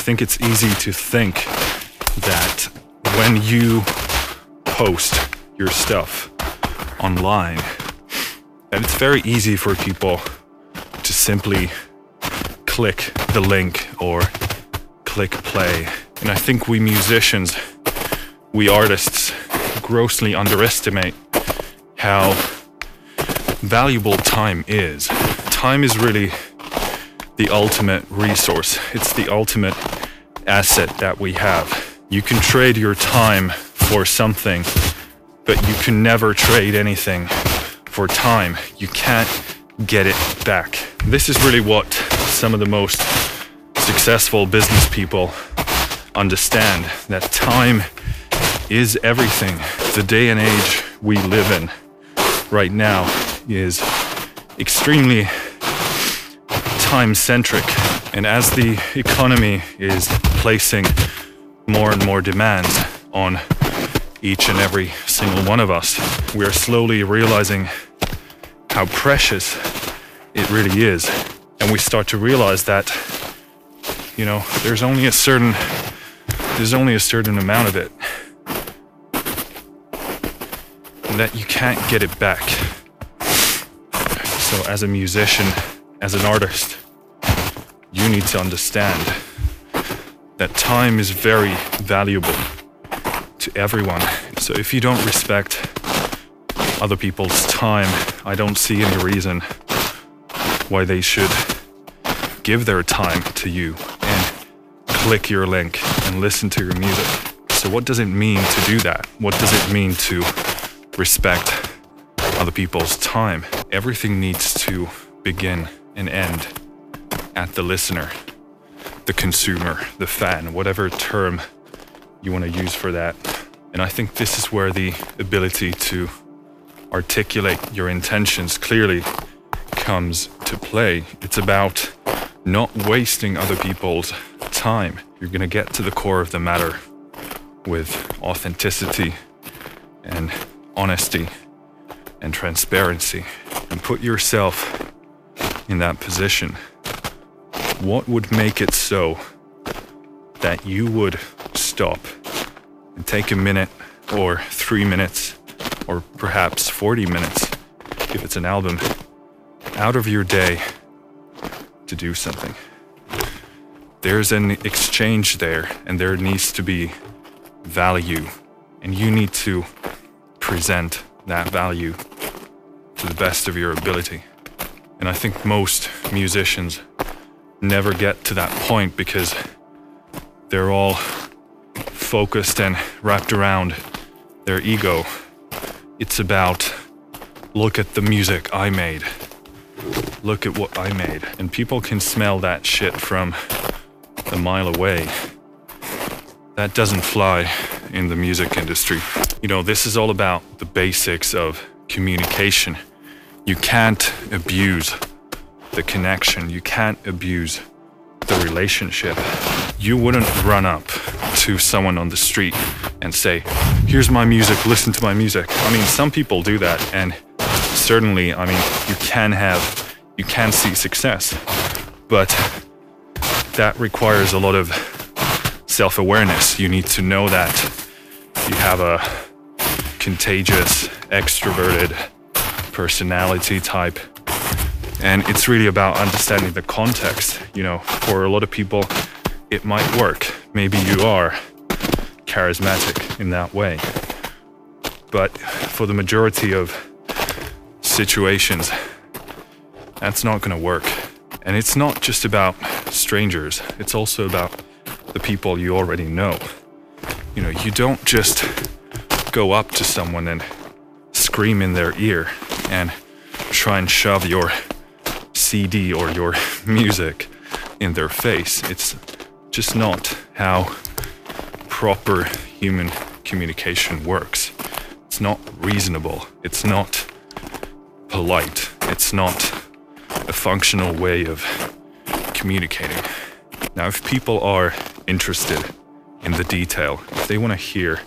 think it's easy to think that when you post your stuff online, that it's very easy for people to simply click the link or click play. And I think we musicians, we artists, grossly underestimate how valuable time is. Time is really the ultimate resource, it's the ultimate asset that we have. You can trade your time for something, but you can never trade anything for time. You can't get it back. This is really what some of the most successful business people understand that time is everything. The day and age we live in right now is extremely time centric. And as the economy is placing more and more demands on each and every single one of us, we are slowly realizing how precious it really is. And we start to realize that, you know, there's only a certain there's only a certain amount of it. And that you can't get it back. So as a musician, as an artist, you need to understand that time is very valuable to everyone. So if you don't respect other people's time, I don't see any reason why they should give their time to you and click your link and listen to your music. So what does it mean to do that? What does it mean to respect other people's time? Everything needs to begin and end at the listener, the consumer, the fan, whatever term you want to use for that. And I think this is where the ability to articulate your intentions clearly comes to play. It's about not wasting other people's time. You're going to get to the core of the matter with authenticity and honesty and transparency and put yourself in that position what would make it so that you would stop and take a minute or three minutes or perhaps 40 minutes if it's an album out of your day to do something? There's an exchange there, and there needs to be value, and you need to present that value to the best of your ability. And I think most musicians never get to that point because they're all focused and wrapped around their ego. It's about look at the music I made. Look at what I made. And people can smell that shit from a mile away. That doesn't fly in the music industry. You know, this is all about the basics of communication. You can't abuse the connection. You can't abuse the relationship. You wouldn't run up to someone on the street and say, Here's my music, listen to my music. I mean, some people do that, and certainly, I mean, you can have, you can see success, but that requires a lot of self awareness. You need to know that you have a contagious, extroverted personality type and it's really about understanding the context. You know, for a lot of people, it might work. Maybe you are charismatic in that way. But for the majority of situations, that's not going to work. And it's not just about strangers, it's also about the people you already know. You know, you don't just go up to someone and scream in their ear and try and shove your CD or your music in their face. It's just not how proper human communication works. It's not reasonable. It's not polite. It's not a functional way of communicating. Now, if people are interested in the detail, if they want to hear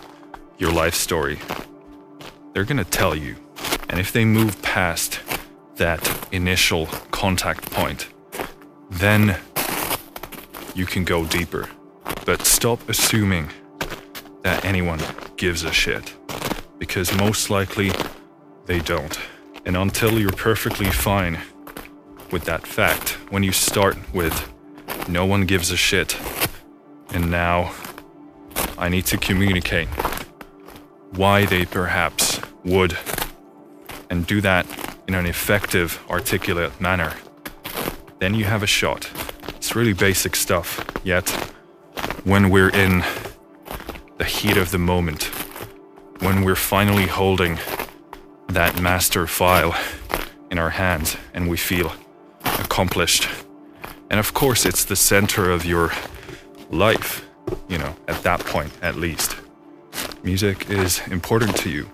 your life story, they're going to tell you. And if they move past that initial contact point, then you can go deeper. But stop assuming that anyone gives a shit. Because most likely they don't. And until you're perfectly fine with that fact, when you start with no one gives a shit, and now I need to communicate why they perhaps would, and do that in an effective, articulate manner, then you have a shot. It's really basic stuff, yet, when we're in the heat of the moment, when we're finally holding that master file in our hands and we feel accomplished. And of course, it's the center of your life, you know, at that point at least. Music is important to you,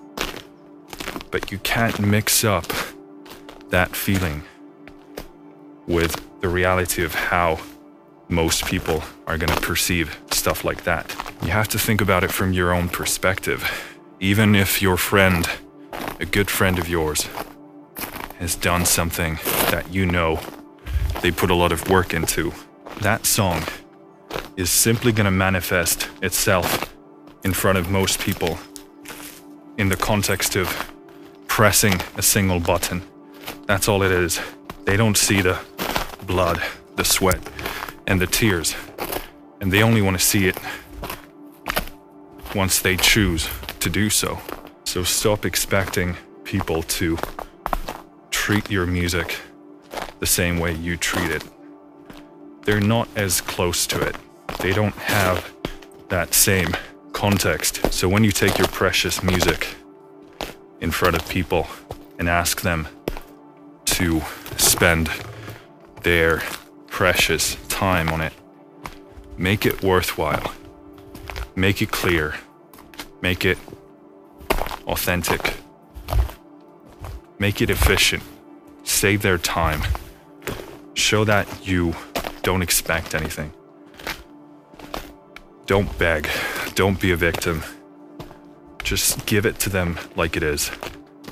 but you can't mix up that feeling with the reality of how most people are going to perceive stuff like that. You have to think about it from your own perspective. Even if your friend, a good friend of yours, has done something that you know they put a lot of work into, that song is simply going to manifest itself in front of most people in the context of pressing a single button. That's all it is. They don't see the blood, the sweat, and the tears. And they only want to see it once they choose to do so. So stop expecting people to treat your music the same way you treat it. They're not as close to it. They don't have that same context. So when you take your precious music in front of people and ask them to spend their precious time on it, make it worthwhile, make it clear, make it authentic, make it efficient, save their time, show that you don't expect anything. Don't beg, don't be a victim. Just give it to them like it is.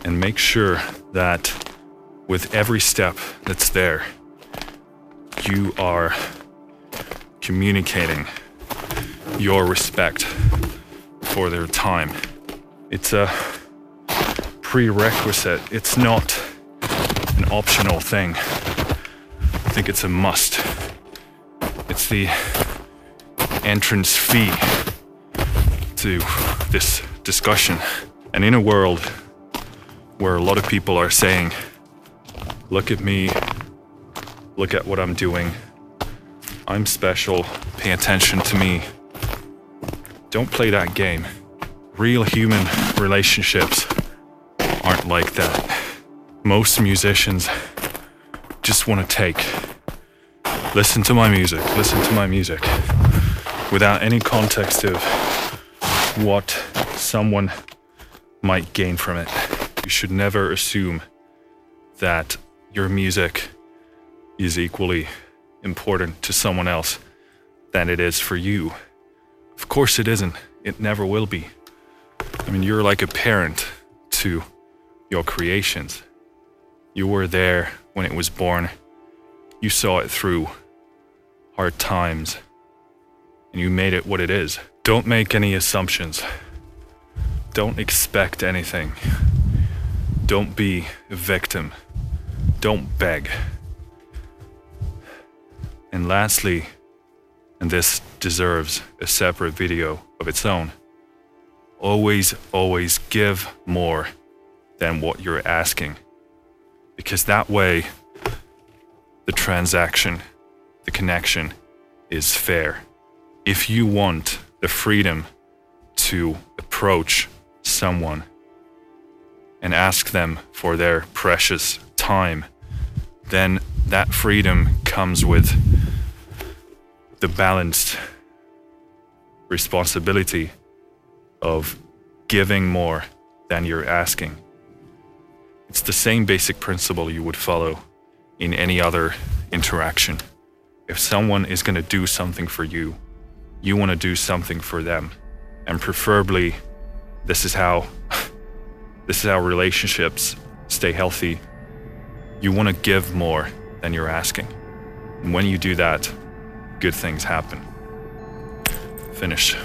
And make sure that with every step that's there, you are communicating your respect for their time. It's a prerequisite, it's not an optional thing. I think it's a must. It's the entrance fee to this discussion. And in a world where a lot of people are saying, look at me, look at what I'm doing, I'm special, pay attention to me. Don't play that game. Real human relationships aren't like that. Most musicians just want to take. Listen to my music, listen to my music without any context of what someone might gain from it. You should never assume that your music is equally important to someone else than it is for you. Of course, it isn't. It never will be. I mean, you're like a parent to your creations. You were there when it was born. You saw it through hard times and you made it what it is. Don't make any assumptions. Don't expect anything. Don't be a victim. Don't beg. And lastly, and this deserves a separate video of its own, always, always give more than what you're asking. Because that way, the transaction, the connection is fair. If you want the freedom to approach someone and ask them for their precious time, then that freedom comes with the balanced responsibility of giving more than you're asking. It's the same basic principle you would follow in any other interaction. If someone is going to do something for you, you want to do something for them. And preferably, this is how this is how relationships stay healthy. You want to give more than you're asking. And when you do that, good things happen. Finished.